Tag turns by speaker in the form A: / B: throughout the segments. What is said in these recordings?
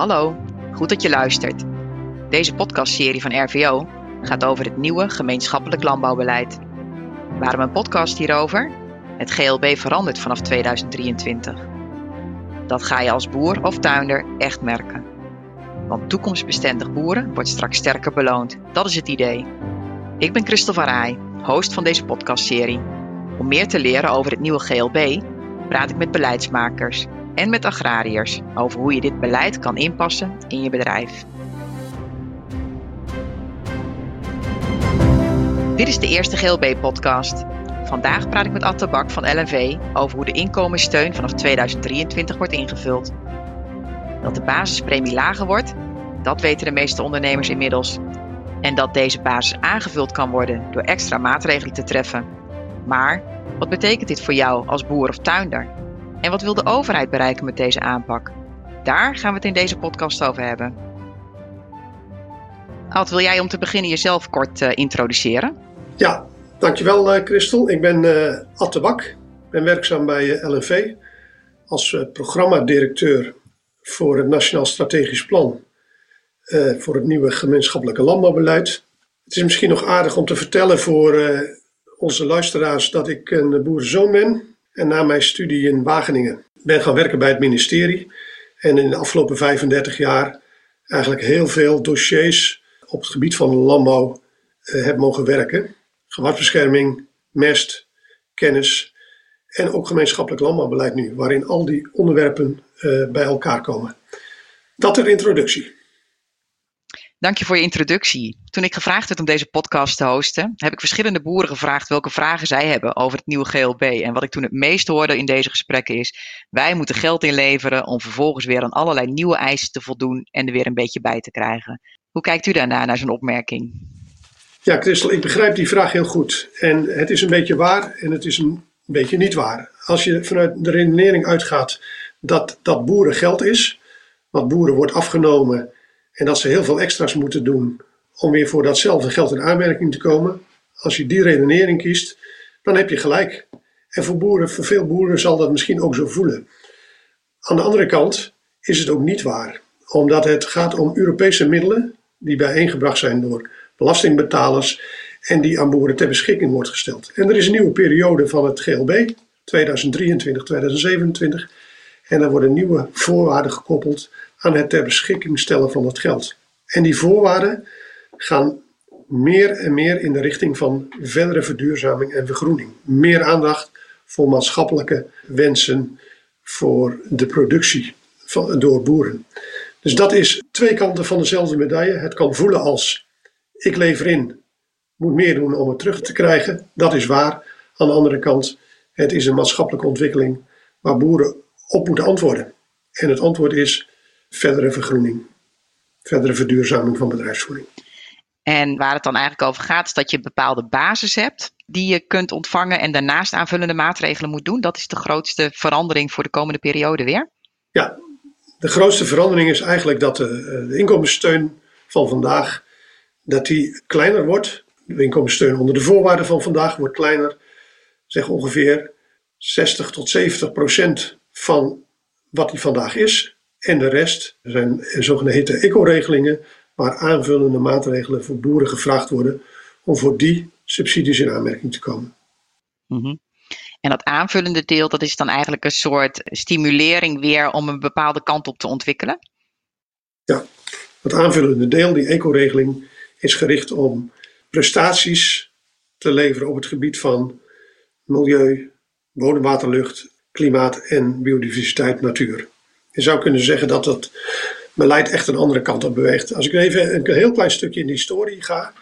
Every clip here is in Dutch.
A: Hallo, goed dat je luistert. Deze podcastserie van RVO gaat over het nieuwe gemeenschappelijk landbouwbeleid. Waarom een podcast hierover? Het GLB verandert vanaf 2023. Dat ga je als boer of tuinder echt merken. Want toekomstbestendig boeren wordt straks sterker beloond. Dat is het idee. Ik ben Christel van Rij, host van deze podcastserie. Om meer te leren over het nieuwe GLB praat ik met beleidsmakers en met agrariërs over hoe je dit beleid kan inpassen in je bedrijf. Dit is de eerste GLB-podcast. Vandaag praat ik met Atte Bak van LNV over hoe de inkomenssteun vanaf 2023 wordt ingevuld. Dat de basispremie lager wordt, dat weten de meeste ondernemers inmiddels. En dat deze basis aangevuld kan worden door extra maatregelen te treffen. Maar wat betekent dit voor jou als boer of tuinder? En wat wil de overheid bereiken met deze aanpak? Daar gaan we het in deze podcast over hebben. Ad, wil jij om te beginnen jezelf kort uh, introduceren?
B: Ja, dankjewel uh, Christel. Ik ben uh, Ad de Bak. Ik ben werkzaam bij LNV als programmadirecteur voor het Nationaal Strategisch Plan voor het nieuwe gemeenschappelijke landbouwbeleid. Het is misschien nog aardig om te vertellen voor onze luisteraars dat ik een boerenzoon ben. En na mijn studie in Wageningen ben gaan werken bij het ministerie. En in de afgelopen 35 jaar eigenlijk heel veel dossiers op het gebied van landbouw uh, heb mogen werken. Gewarsbescherming, mest, kennis en ook gemeenschappelijk landbouwbeleid nu, waarin al die onderwerpen uh, bij elkaar komen. Dat ter introductie.
A: Dank je voor je introductie. Toen ik gevraagd werd om deze podcast te hosten, heb ik verschillende boeren gevraagd welke vragen zij hebben over het nieuwe GLB. En wat ik toen het meest hoorde in deze gesprekken is: wij moeten geld inleveren om vervolgens weer aan allerlei nieuwe eisen te voldoen en er weer een beetje bij te krijgen. Hoe kijkt u daarna naar zo'n opmerking?
B: Ja, Christel, ik begrijp die vraag heel goed. En het is een beetje waar en het is een beetje niet waar. Als je vanuit de redenering uitgaat dat dat boeren geld is, wat boeren wordt afgenomen en dat ze heel veel extra's moeten doen om weer voor datzelfde geld in aanmerking te komen. Als je die redenering kiest, dan heb je gelijk. En voor, boeren, voor veel boeren zal dat misschien ook zo voelen. Aan de andere kant is het ook niet waar, omdat het gaat om Europese middelen die bijeengebracht zijn door belastingbetalers en die aan boeren ter beschikking wordt gesteld. En er is een nieuwe periode van het GLB, 2023-2027, en er worden nieuwe voorwaarden gekoppeld aan het ter beschikking stellen van dat geld. En die voorwaarden gaan meer en meer in de richting van verdere verduurzaming en vergroening. Meer aandacht voor maatschappelijke wensen voor de productie van, door boeren. Dus dat is twee kanten van dezelfde medaille. Het kan voelen als ik lever in, moet meer doen om het terug te krijgen. Dat is waar. Aan de andere kant, het is een maatschappelijke ontwikkeling waar boeren op moeten antwoorden. En het antwoord is verdere vergroening, verdere verduurzaming van bedrijfsvoering.
A: En waar het dan eigenlijk over gaat, is dat je een bepaalde basis hebt die je kunt ontvangen en daarnaast aanvullende maatregelen moet doen. Dat is de grootste verandering voor de komende periode weer?
B: Ja, de grootste verandering is eigenlijk dat de, eh, de inkomenssteun van vandaag dat die kleiner wordt. De inkomenssteun onder de voorwaarden van vandaag wordt kleiner. Zeg ongeveer 60 tot 70 procent van wat die vandaag is. En de rest zijn zogeheten eco-regelingen, waar aanvullende maatregelen voor boeren gevraagd worden om voor die subsidies in aanmerking te komen.
A: Mm En dat aanvullende deel, dat is dan eigenlijk een soort stimulering weer om een bepaalde kant op te ontwikkelen?
B: Ja, dat aanvullende deel, die eco-regeling, is gericht om prestaties te leveren op het gebied van milieu, bodem, water, lucht, klimaat en biodiversiteit, natuur. Je zou kunnen zeggen dat het beleid echt een andere kant op beweegt. Als ik even een heel klein stukje in de historie ga,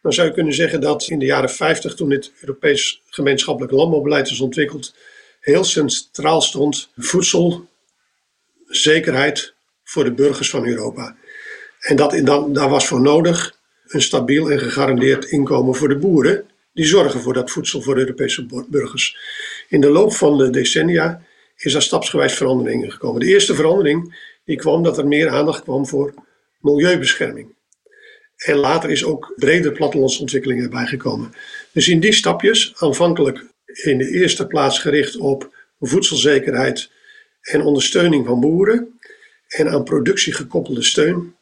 B: dan zou je kunnen zeggen dat in de jaren 50, toen het Europees gemeenschappelijk landbouwbeleid is ontwikkeld, heel centraal stond voedselzekerheid voor de burgers van Europa. En dat, dan, daar was voor nodig een stabiel en gegarandeerd inkomen voor de boeren, die zorgen voor dat voedsel voor de Europese burgers. In de loop van de decennia is er stapsgewijs veranderingen gekomen. De eerste verandering die kwam dat er meer aandacht kwam voor milieubescherming. En later is ook breder plattelandsontwikkeling erbij gekomen. Dus in die stapjes, aanvankelijk in de eerste plaats gericht op voedselzekerheid en ondersteuning van boeren. en aan productie gekoppelde steun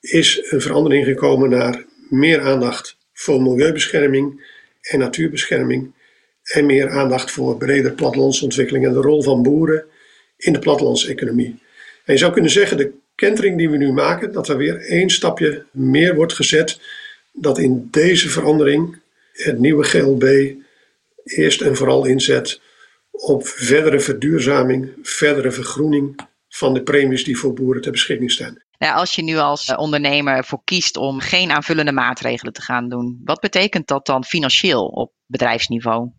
B: is een verandering gekomen naar meer aandacht voor milieubescherming en natuurbescherming en meer aandacht voor brede plattelandsontwikkeling en de rol van boeren in de plattelandseconomie. En je zou kunnen zeggen, de kentering die we nu maken, dat er weer één stapje meer wordt gezet, dat in deze verandering het nieuwe GLB eerst en vooral inzet op verdere verduurzaming, verdere vergroening van de premies die voor boeren ter beschikking staan.
A: Nou, als je nu als eh, ondernemer voor kiest om geen aanvullende maatregelen te gaan doen, wat betekent dat dan financieel op bedrijfsniveau?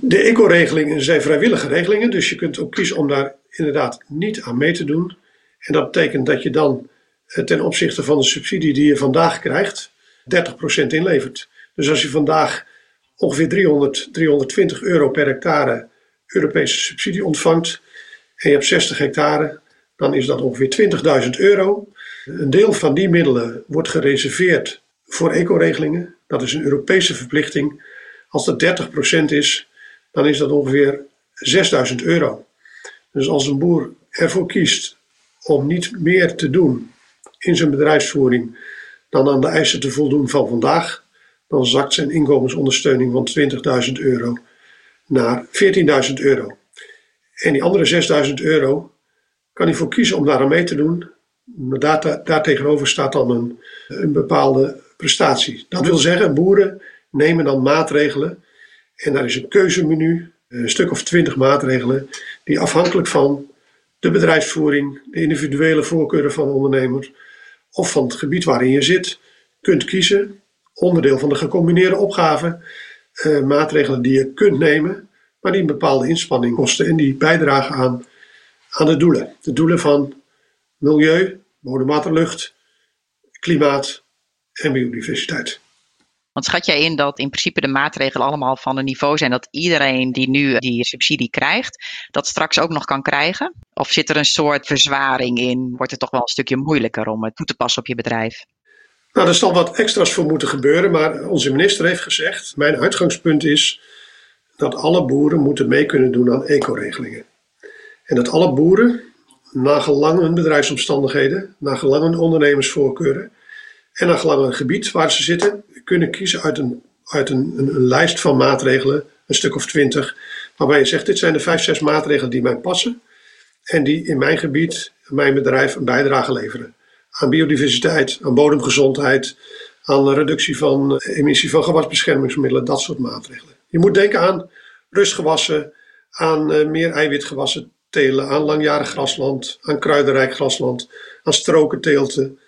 B: De eco-regelingen zijn vrijwillige regelingen, dus je kunt ook kiezen om daar inderdaad niet aan mee te doen. En dat betekent dat je dan eh, ten opzichte van de subsidie die je vandaag krijgt, 30% inlevert. Dus als je vandaag ongeveer 300, 320 euro per hectare Europese subsidie ontvangt en je hebt 60 hectare, dan is dat ongeveer 20.000 euro. Een deel van die middelen wordt gereserveerd voor eco-regelingen. Dat is een Europese verplichting. Als dat 30% is, dan is dat ongeveer 6.000 euro. Dus als een boer ervoor kiest om niet meer te doen in zijn bedrijfsvoering dan aan de eisen te voldoen van vandaag, dan zakt zijn inkomensondersteuning van 20.000 euro naar 14.000 euro. En die andere 6.000 euro kan hij voor kiezen om daar aan mee te doen. Maar daar, tegenover staat dan een, een bepaalde prestatie. Dat wil zeggen, boeren nemen dan maatregelen. En daar is een keuzemenu, een stuk of twintig maatregelen, die afhankelijk van de bedrijfsvoering, de individuele voorkeuren van de ondernemer of van het gebied waarin je zit, kunt kiezen. Onderdeel van de gecombineerde opgave, eh, maatregelen die je kunt nemen, maar die een bepaalde inspanning kosten en die bijdragen aan, aan de doelen. De doelen van milieu, bodem, water, lucht, klimaat en biodiversiteit.
A: Want schat jij in dat in principe de maatregelen allemaal van een niveau zijn dat iedereen die nu die subsidie krijgt, dat straks ook nog kan krijgen? Of zit er een soort verzwaring in? Wordt het toch wel een stukje moeilijker om het toe te passen op je bedrijf?
B: Nou, er zal wat extra's voor moeten gebeuren, maar onze minister heeft gezegd: mijn uitgangspunt is dat alle boeren moeten mee kunnen doen aan eco-regelingen. En dat alle boeren, nagelang hun bedrijfsomstandigheden, nagelang hun ondernemersvoorkeuren en het gebied waar ze zitten, kunnen kiezen uit, een, uit een, een, een lijst van maatregelen, een stuk of twintig, waarbij je zegt: dit zijn de vijf, zes maatregelen die mij passen en die in mijn gebied, mijn bedrijf, een bijdrage leveren. Aan biodiversiteit, aan bodemgezondheid, aan reductie van emissie van gewasbeschermingsmiddelen, dat soort maatregelen. Je moet denken aan rustgewassen, aan uh, meer eiwitgewassen telen, aan langjarig grasland, aan kruidenrijk grasland, aan strokenteelten,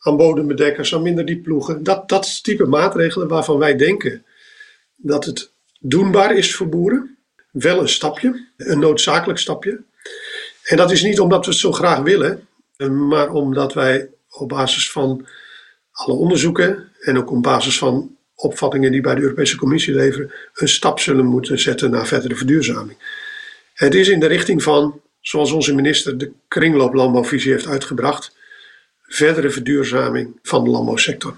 B: aan bodembedekkers, aan minder diep ploegen. Dat, dat type maatregelen waarvan wij denken dat het doenbaar is voor boeren. Wel een stapje, een noodzakelijk stapje. En dat is niet omdat we het zo graag willen, maar omdat wij op basis van alle onderzoeken en ook op basis van opvattingen die bij de Europese Commissie leveren, een stap zullen moeten zetten naar verdere verduurzaming. Het is in de richting van, zoals onze minister de kringlooplandbouwvisie heeft uitgebracht, verdere verduurzaming van de landbouwsector.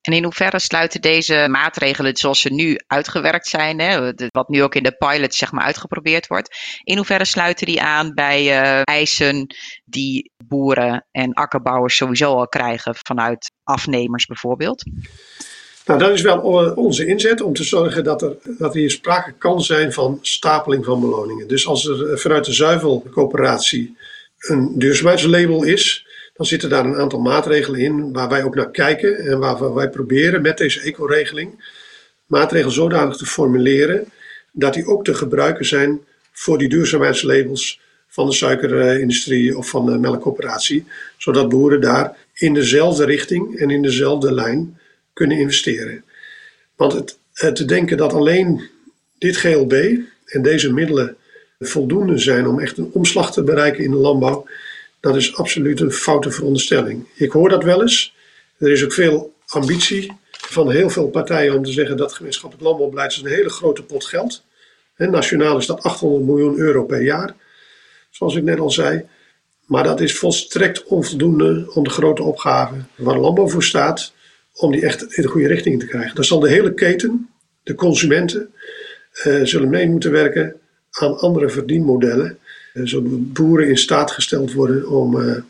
A: En in hoeverre sluiten deze maatregelen zoals ze nu uitgewerkt zijn, hè, wat nu ook in de pilot zeg maar uitgeprobeerd wordt, in hoeverre sluiten die aan bij uh, eisen die boeren en akkerbouwers sowieso al krijgen vanuit afnemers bijvoorbeeld?
B: Nou, dat is wel onze inzet om te zorgen dat er, dat hier sprake kan zijn van stapeling van beloningen. Dus als er vanuit de zuivelcoöperatie een duurzaamheidslabel is, dan zitten daar een aantal maatregelen in waar wij ook naar kijken en waar wij proberen met deze eco-regeling maatregelen zodanig te formuleren dat die ook te gebruiken zijn voor die duurzaamheidslabels van de suikerindustrie of van de melkcoöperatie, zodat boeren daar in dezelfde richting en in dezelfde lijn kunnen investeren. Want het, te denken dat alleen dit GLB en deze middelen voldoende zijn om echt een omslag te bereiken in de landbouw, dat is absoluut een foute veronderstelling. Ik hoor dat wel eens. Er is ook veel ambitie van heel veel partijen om te zeggen dat gemeenschappelijk landbouwbeleid is een hele grote pot geld. Nationaal is dat 800 miljoen euro per jaar, zoals ik net al zei. Maar dat is volstrekt onvoldoende om de grote opgave waar landbouw voor staat, om die echt in de goede richting te krijgen. Dan zal de hele keten, de consumenten, uh, zullen mee moeten werken aan andere verdienmodellen. Zodat boeren in staat gesteld worden om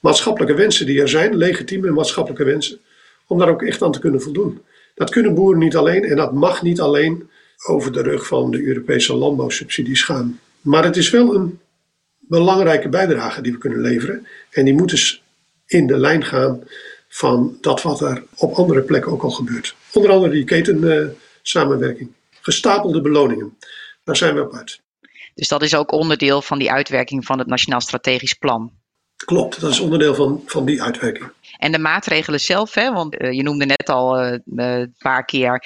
B: maatschappelijke wensen die er zijn, legitieme maatschappelijke wensen, om daar ook echt aan te kunnen voldoen. Dat kunnen boeren niet alleen en dat mag niet alleen over de rug van de Europese landbouwsubsidies gaan. Maar het is wel een belangrijke bijdrage die we kunnen leveren. En die moet dus in de lijn gaan van dat wat er op andere plekken ook al gebeurt. Onder andere die ketensamenwerking. Gestapelde beloningen. Daar zijn we op uit.
A: Dus dat is ook onderdeel van die uitwerking van het Nationaal Strategisch Plan.
B: Klopt, dat is onderdeel van, van die uitwerking.
A: En de maatregelen zelf, hè, want eh, je noemde net al uh, een paar keer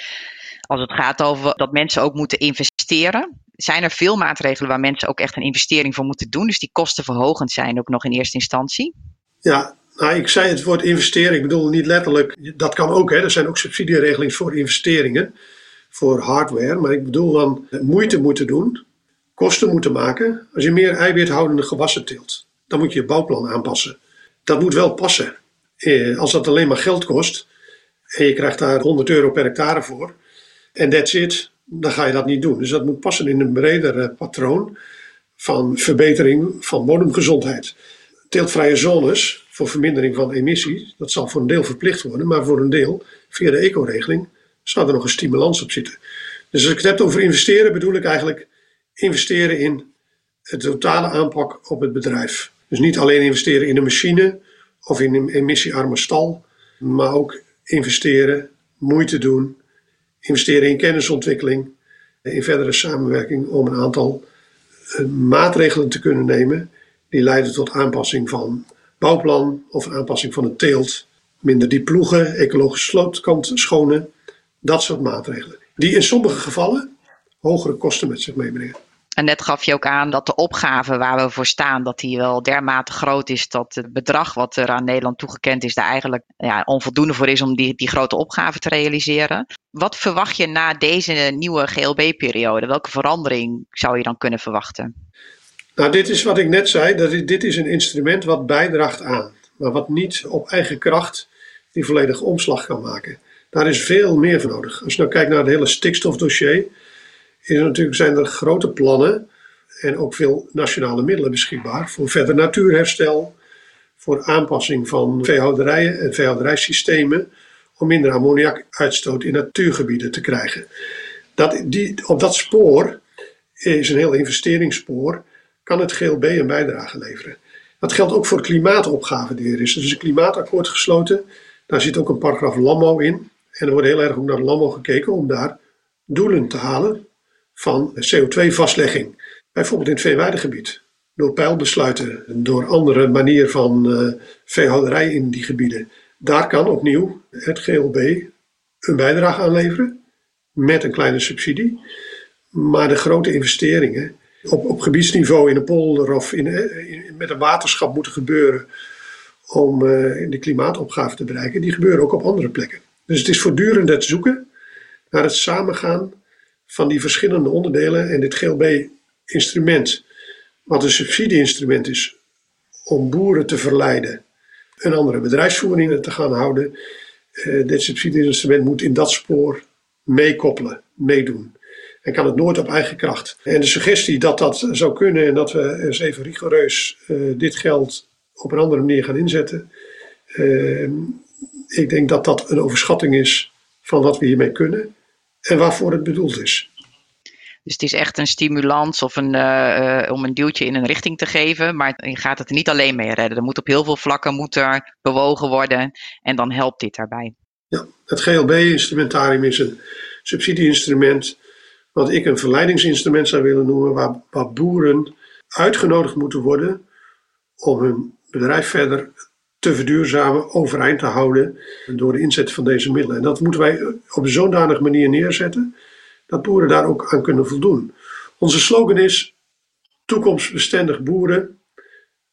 A: als het gaat over dat mensen ook moeten investeren. Zijn er veel maatregelen waar mensen ook echt een investering voor moeten doen? Dus die kostenverhogend zijn ook nog in eerste instantie?
B: Ja, nou, ik zei het woord investering. Ik bedoel niet letterlijk, dat kan ook. Hè. Er zijn ook subsidieregelingen voor investeringen, voor hardware. Maar ik bedoel dan moeite moeten doen, kosten moeten maken. Als je meer eiwithoudende gewassen teelt, dan moet je je bouwplan aanpassen. Dat moet wel passen. Eh, als dat alleen maar geld kost en je krijgt daar 100 euro per hectare voor en that's it, dan ga je dat niet doen. Dus dat moet passen in een breder patroon van verbetering van bodemgezondheid. Teeltvrije zones voor vermindering van emissies, dat zal voor een deel verplicht worden, maar voor een deel via de eco-regeling zou er nog een stimulans op zitten. Dus als ik het heb over investeren, bedoel ik eigenlijk investeren in het totale aanpak op het bedrijf. Dus niet alleen investeren in een machine of in een emissiearme stal, maar ook investeren, moeite doen, investeren in kennisontwikkeling, in verdere samenwerking om een aantal eh, maatregelen te kunnen nemen die leiden tot aanpassing van bouwplan of aanpassing van het teelt, minder die ploegen, ecologische slootkant schonen, dat soort maatregelen. Die in sommige gevallen hogere kosten met zich meebrengen.
A: En net gaf je ook aan dat de opgave waar we voor staan, dat die wel dermate groot is dat het bedrag wat er aan Nederland toegekend is, daar eigenlijk ja, onvoldoende voor is om die, die grote opgave te realiseren. Wat verwacht je na deze nieuwe GLB-periode? Welke verandering zou je dan kunnen verwachten?
B: Nou, dit is wat ik net zei, dat dit is een instrument wat bijdraagt aan, maar wat niet op eigen kracht die volledige omslag kan maken. Daar is veel meer voor nodig. Als je nou kijkt naar het hele stikstofdossier, is natuurlijk, zijn er grote plannen en ook veel nationale middelen beschikbaar voor verder natuurherstel, voor aanpassing van veehouderijen en veehouderijsystemen, om minder ammoniakuitstoot in natuurgebieden te krijgen. Dat, die, op dat spoor is een heel investeringsspoor, kan het GLB een bijdrage leveren. Dat geldt ook voor klimaatopgave die er is. Er is een klimaatakkoord gesloten, daar zit ook een paragraaf landbouw in. En er wordt heel erg ook naar landbouw gekeken om daar doelen te halen van CO2-vastlegging. Bijvoorbeeld in het veeweidegebied. Door pijlbesluiten, door andere manier van uh, veehouderij in die gebieden. Daar kan opnieuw het GLB een bijdrage aan leveren. Met een kleine subsidie. Maar de grote investeringen op, op gebiedsniveau in een polder of in, in, met een waterschap moeten gebeuren. Om uh, de klimaatopgave te bereiken. Die gebeuren ook op andere plekken. Dus het is voortdurend het zoeken naar het samengaan van die verschillende onderdelen en dit GLB-instrument, wat een subsidieinstrument is om boeren te verleiden een andere bedrijfsvoering te gaan houden. Uh, dit subsidieinstrument moet in dat spoor meekoppelen, meedoen. En kan het nooit op eigen kracht. En de suggestie dat dat zou kunnen en dat we eens even rigoureus uh, dit geld op een andere manier gaan inzetten. Uh, ik denk dat dat een overschatting is van wat we hiermee kunnen en waarvoor het bedoeld is.
A: Dus het is echt een stimulans of een, uh, om een duwtje in een richting te geven. Maar je gaat het niet alleen mee redden. Er moet op heel veel vlakken moet er bewogen worden. En dan helpt dit daarbij.
B: Ja, het GLB-instrumentarium is een subsidieinstrument. Wat ik een verleidingsinstrument zou willen noemen. Waar, waar boeren uitgenodigd moeten worden om hun bedrijf verder te verduurzamen, overeind te houden door de inzet van deze middelen. En dat moeten wij op een zodanige manier neerzetten dat boeren daar ook aan kunnen voldoen. Onze slogan is toekomstbestendig boeren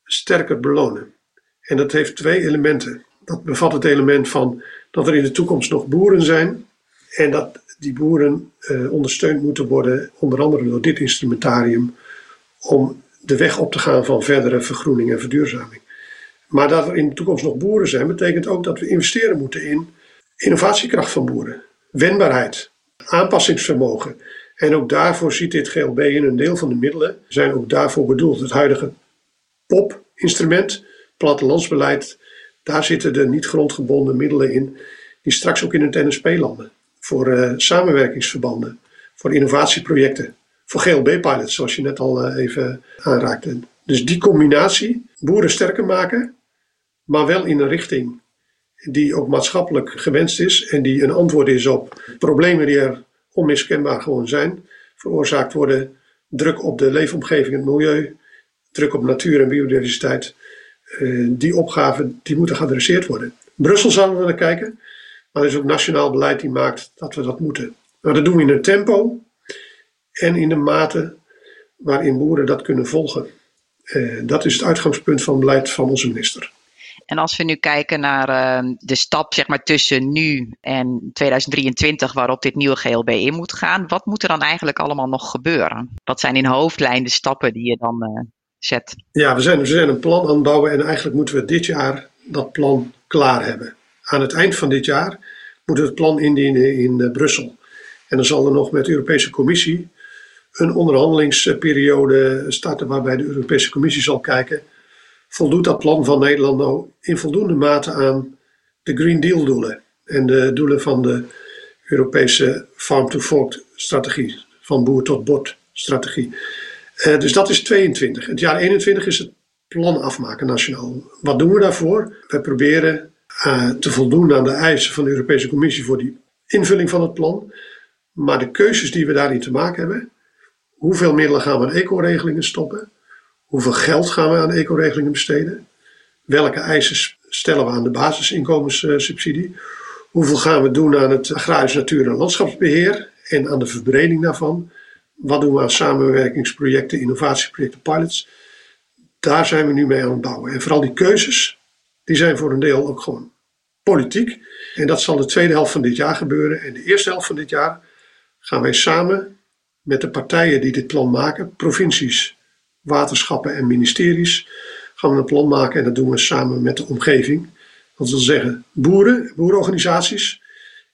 B: sterker belonen. En dat heeft twee elementen. Dat bevat het element van dat er in de toekomst nog boeren zijn en dat die boeren eh, ondersteund moeten worden, onder andere door dit instrumentarium, om de weg op te gaan van verdere vergroening en verduurzaming. Maar dat er in de toekomst nog boeren zijn, betekent ook dat we investeren moeten in innovatiekracht van boeren, wendbaarheid, aanpassingsvermogen En ook daarvoor ziet dit GLB in een deel van de middelen zijn ook daarvoor bedoeld. Het huidige POP-instrument, plattelandsbeleid, daar zitten de niet grondgebonden middelen in, die straks ook in het NSP landen. Voor uh, samenwerkingsverbanden, voor innovatieprojecten, voor GLB-pilots, zoals je net al uh, even aanraakte. Dus die combinatie, boeren sterker maken, maar wel in een richting die ook maatschappelijk gewenst is en die een antwoord is op problemen die er onmiskenbaar gewoon zijn, veroorzaakt worden druk op de leefomgeving en het milieu, druk op natuur en biodiversiteit. Uh, die opgaven die moeten geadresseerd worden. Brussel zouden we naar kijken, maar er is ook nationaal beleid die maakt dat we dat moeten. Maar dat doen we in een tempo en in de mate waarin boeren dat kunnen volgen. Uh, dat is het uitgangspunt van beleid van onze minister.
A: En als we nu kijken naar uh, de stap zeg maar, tussen nu en 2023, waarop dit nieuwe GLB in moet gaan, wat moet er dan eigenlijk allemaal nog gebeuren? Wat zijn in hoofdlijn de stappen die je dan uh, zet?
B: Ja, we zijn, we zijn een plan aan het bouwen en eigenlijk moeten we dit jaar dat plan klaar hebben. Aan het eind van dit jaar moeten we het plan indienen in uh, Brussel. En dan zal er nog met de Europese Commissie een onderhandelingsperiode starten waarbij de Europese Commissie zal kijken voldoet dat plan van Nederland nou in voldoende mate aan de Green Deal doelen en de doelen van de Europese Farm-to-Fork strategie, van boer tot bord strategie. Uh, dus dat is 22. Het jaar 21 is het plan afmaken nationaal. Wat doen we daarvoor? We proberen uh, te voldoen aan de eisen van de Europese Commissie voor die invulling van het plan. Maar de keuzes die we daarin te maken hebben, hoeveel middelen gaan we aan eco-regelingen stoppen? Hoeveel geld gaan we aan ecoregelingen besteden? Welke eisen stellen we aan de basisinkomenssubsidie? Hoeveel gaan we doen aan het agrarisch natuur- en landschapsbeheer en aan de verbreding daarvan? Wat doen we aan samenwerkingsprojecten, innovatieprojecten, pilots? Daar zijn we nu mee aan het bouwen. En vooral die keuzes, die zijn voor een deel ook gewoon politiek. En dat zal de tweede helft van dit jaar gebeuren. En de eerste helft van dit jaar gaan wij samen met de partijen die dit plan maken, provincies, waterschappen en ministeries gaan we een plan maken en dat doen we samen met de omgeving. Dat wil zeggen boeren, boerenorganisaties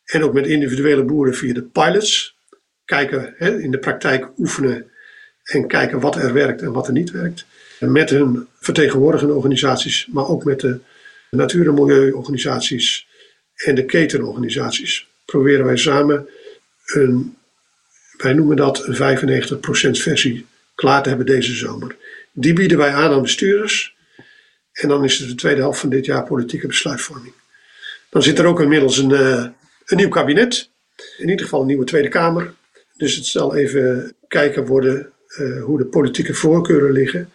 B: en ook met individuele boeren via de pilots. Kijken, hè, in de praktijk oefenen en kijken wat er werkt en wat er niet werkt. Met hun vertegenwoordigende organisaties, maar ook met de natuur- en milieuorganisaties en de ketenorganisaties proberen wij samen een, wij noemen dat een 95% versie klaar te hebben deze zomer. Die bieden wij aan aan bestuurders. En dan is het de tweede helft van dit jaar politieke besluitvorming. Dan zit er ook inmiddels een, uh, een nieuw kabinet. In ieder geval een nieuwe Tweede Kamer. Dus het zal even kijken worden uh, hoe de politieke voorkeuren liggen.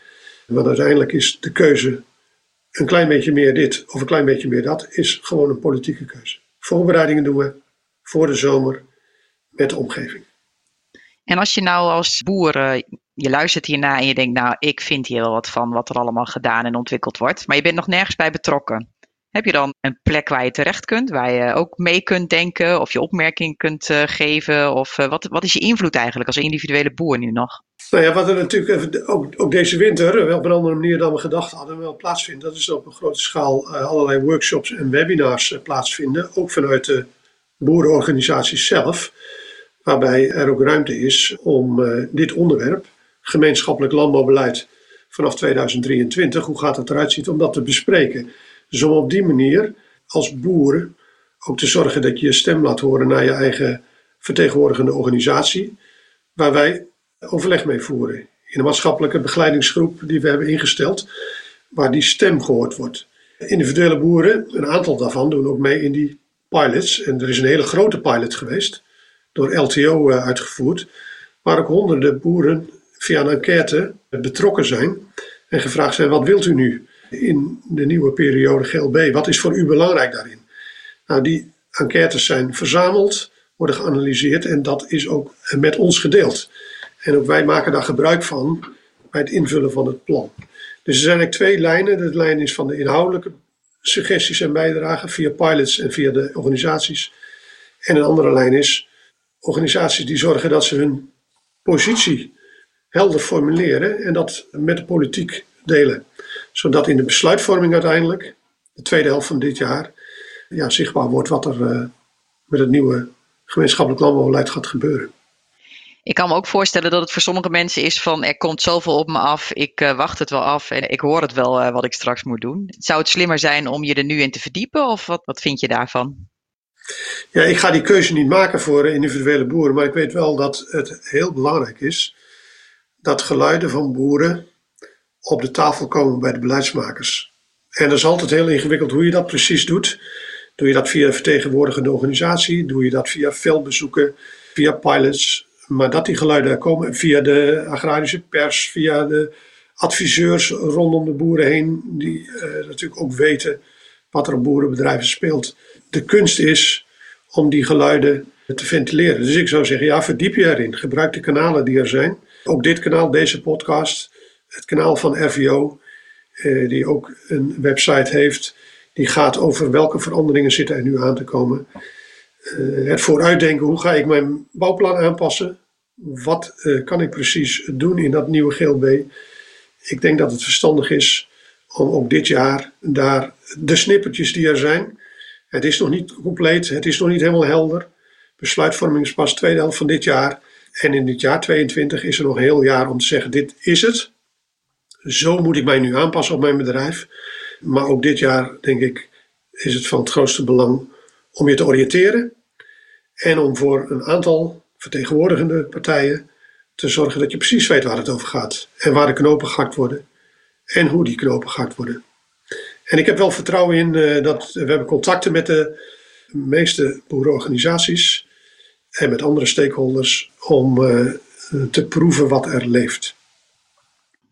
B: Want uiteindelijk is de keuze een klein beetje meer dit of een klein beetje meer dat, is gewoon een politieke keuze. Voorbereidingen doen we voor de zomer met de omgeving.
A: En als je nou als boer je luistert hierna en je denkt, nou, ik vind hier wel wat van wat er allemaal gedaan en ontwikkeld wordt, maar je bent nog nergens bij betrokken. Heb je dan een plek waar je terecht kunt, waar je ook mee kunt denken of je opmerking kunt uh, geven? Of uh, wat, wat is je invloed eigenlijk als individuele boer nu nog?
B: Nou ja, wat er natuurlijk ook, ook deze winter, wel op een andere manier dan we gedacht hadden, wel plaatsvindt, dat is op een grote schaal allerlei workshops en webinars plaatsvinden, ook vanuit de boerenorganisaties zelf, waarbij er ook ruimte is om dit onderwerp gemeenschappelijk landbouwbeleid vanaf 2023. Hoe gaat het eruit zien om dat te bespreken? Dus om op die manier als boeren ook te zorgen dat je je stem laat horen naar je eigen vertegenwoordigende organisatie, waar wij overleg mee voeren. In een maatschappelijke begeleidingsgroep die we hebben ingesteld, waar die stem gehoord wordt. Individuele boeren, een aantal daarvan doen ook mee in die pilots. En er is een hele grote pilot geweest, door LTO eh, uitgevoerd, waar ook honderden boeren via een enquête betrokken zijn en gevraagd zijn: wat wilt u nu in de nieuwe periode GLB? Wat is voor u belangrijk daarin? Nou, die enquêtes zijn verzameld, worden geanalyseerd en dat is ook met ons gedeeld. En ook wij maken daar gebruik van bij het invullen van het plan. Dus er zijn eigenlijk twee lijnen. De lijn is van de inhoudelijke suggesties en bijdragen via pilots en via de organisaties. En een andere lijn is organisaties die zorgen dat ze hun positie helder formuleren en dat met de politiek delen. Zodat in de besluitvorming uiteindelijk, de tweede helft van dit jaar, ja, zichtbaar wordt wat er uh, met het nieuwe gemeenschappelijk landbouwbeleid gaat gebeuren.
A: Ik kan me ook voorstellen dat het voor sommige mensen is van er komt zoveel op me af, ik uh, wacht het wel af en ik hoor het wel uh, wat ik straks moet doen. Zou het slimmer zijn om je er nu in te verdiepen of wat, wat vind je daarvan?
B: Ja, ik ga die keuze niet maken voor individuele boeren, maar ik weet wel dat het heel belangrijk is dat geluiden van boeren op de tafel komen bij de beleidsmakers. En dat is altijd heel ingewikkeld hoe je dat precies doet. Doe je dat via vertegenwoordigende organisatie? Doe je dat via veldbezoeken, via pilots? Maar dat die geluiden komen via de agrarische pers, via de adviseurs rondom de boeren heen, die uh, natuurlijk ook weten wat er op boerenbedrijven speelt. De kunst is om die geluiden te ventileren. Dus ik zou zeggen, ja, verdiep je erin. Gebruik de kanalen die er zijn. Ook dit kanaal, deze podcast, het kanaal van RVO, eh, die ook een website heeft, die gaat over welke veranderingen zitten er nu aan te komen. Uh, het vooruitdenken, hoe ga ik mijn bouwplan aanpassen? Wat uh, kan ik precies doen in dat nieuwe GLB? Ik denk dat het verstandig is om ook dit jaar daar de snippertjes die er zijn. Het is nog niet compleet, het is nog niet helemaal helder. Besluitvorming is pas tweede helft van dit jaar. En in dit jaar 22 is er nog een heel jaar om te zeggen: dit is het. Zo moet ik mij nu aanpassen op mijn bedrijf. Maar ook dit jaar, denk ik, is het van het grootste belang om je te oriënteren. En om voor een aantal vertegenwoordigende partijen te zorgen dat je precies weet waar het over gaat. En waar de knopen gehakt worden. En hoe die knopen gehakt worden. En ik heb wel vertrouwen in uh, dat we hebben contacten met de meeste boerenorganisaties en met andere stakeholders om uh, te proeven wat er leeft.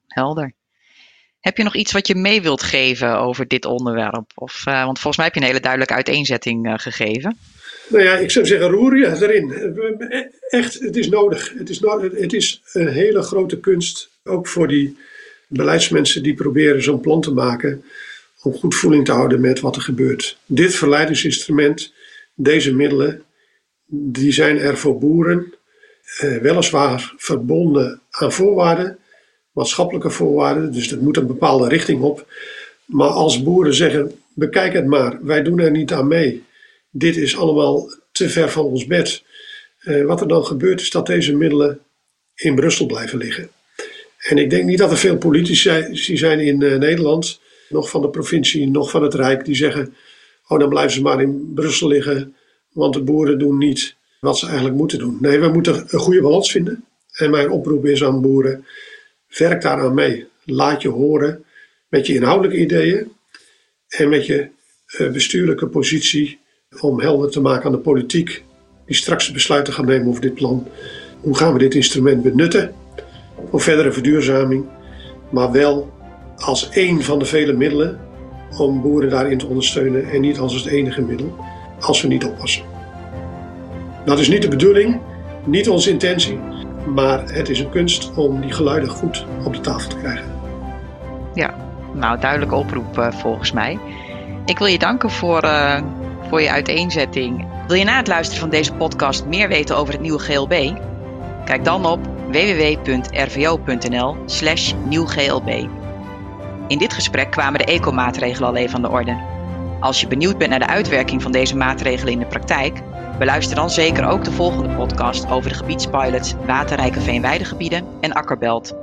A: Helder. Heb je nog iets wat je mee wilt geven over dit onderwerp? Of, uh, want volgens mij heb je een hele duidelijke uiteenzetting gegeven.
B: Nou ja, ik zou zeggen, roer je erin. Echt, het is nodig. Het is, no het is een hele grote kunst, ook voor die beleidsmensen die proberen zo'n plan te maken, om goed voeling te houden met wat er gebeurt. Dit verleidingsinstrument, deze middelen, die zijn er voor boeren, eh, weliswaar verbonden aan voorwaarden, maatschappelijke voorwaarden, dus dat moet een bepaalde richting op. Maar als boeren zeggen: bekijk het maar, wij doen er niet aan mee, dit is allemaal te ver van ons bed. Uh, wat er dan gebeurt is dat deze middelen in Brussel blijven liggen. En ik denk niet dat er veel politici zijn in uh, Nederland, nog van de provincie, nog van het Rijk, die zeggen: Oh, dan blijven ze maar in Brussel liggen, want de boeren doen niet wat ze eigenlijk moeten doen. Nee, we moeten een goede balans vinden. En mijn oproep is aan boeren: werk daaraan mee. Laat je horen met je inhoudelijke ideeën en met je uh, bestuurlijke positie om helder te maken aan de politiek die straks besluiten gaat nemen over dit plan. Hoe gaan we dit instrument benutten voor verdere verduurzaming, maar wel als één van de vele middelen om boeren daarin te ondersteunen en niet als het enige middel als we niet oppassen. Dat is niet de bedoeling, niet onze intentie, maar het is een kunst om die geluiden goed op de tafel te krijgen.
A: Ja, nou duidelijke oproep uh, volgens mij. Ik wil je danken voor, uh, voor je uiteenzetting. Wil je na het luisteren van deze podcast meer weten over het nieuwe GLB? Kijk dan op www.rvo.nl slash nieuwglb. In dit gesprek kwamen de ecomaatregelen al even aan de orde. Als je benieuwd bent naar de uitwerking van deze maatregelen in de praktijk, beluister dan zeker ook de volgende podcast over de gebiedspilots waterrijke veenweidegebieden en akkerbelt.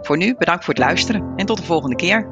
A: Voor nu bedankt voor het luisteren en tot de volgende keer.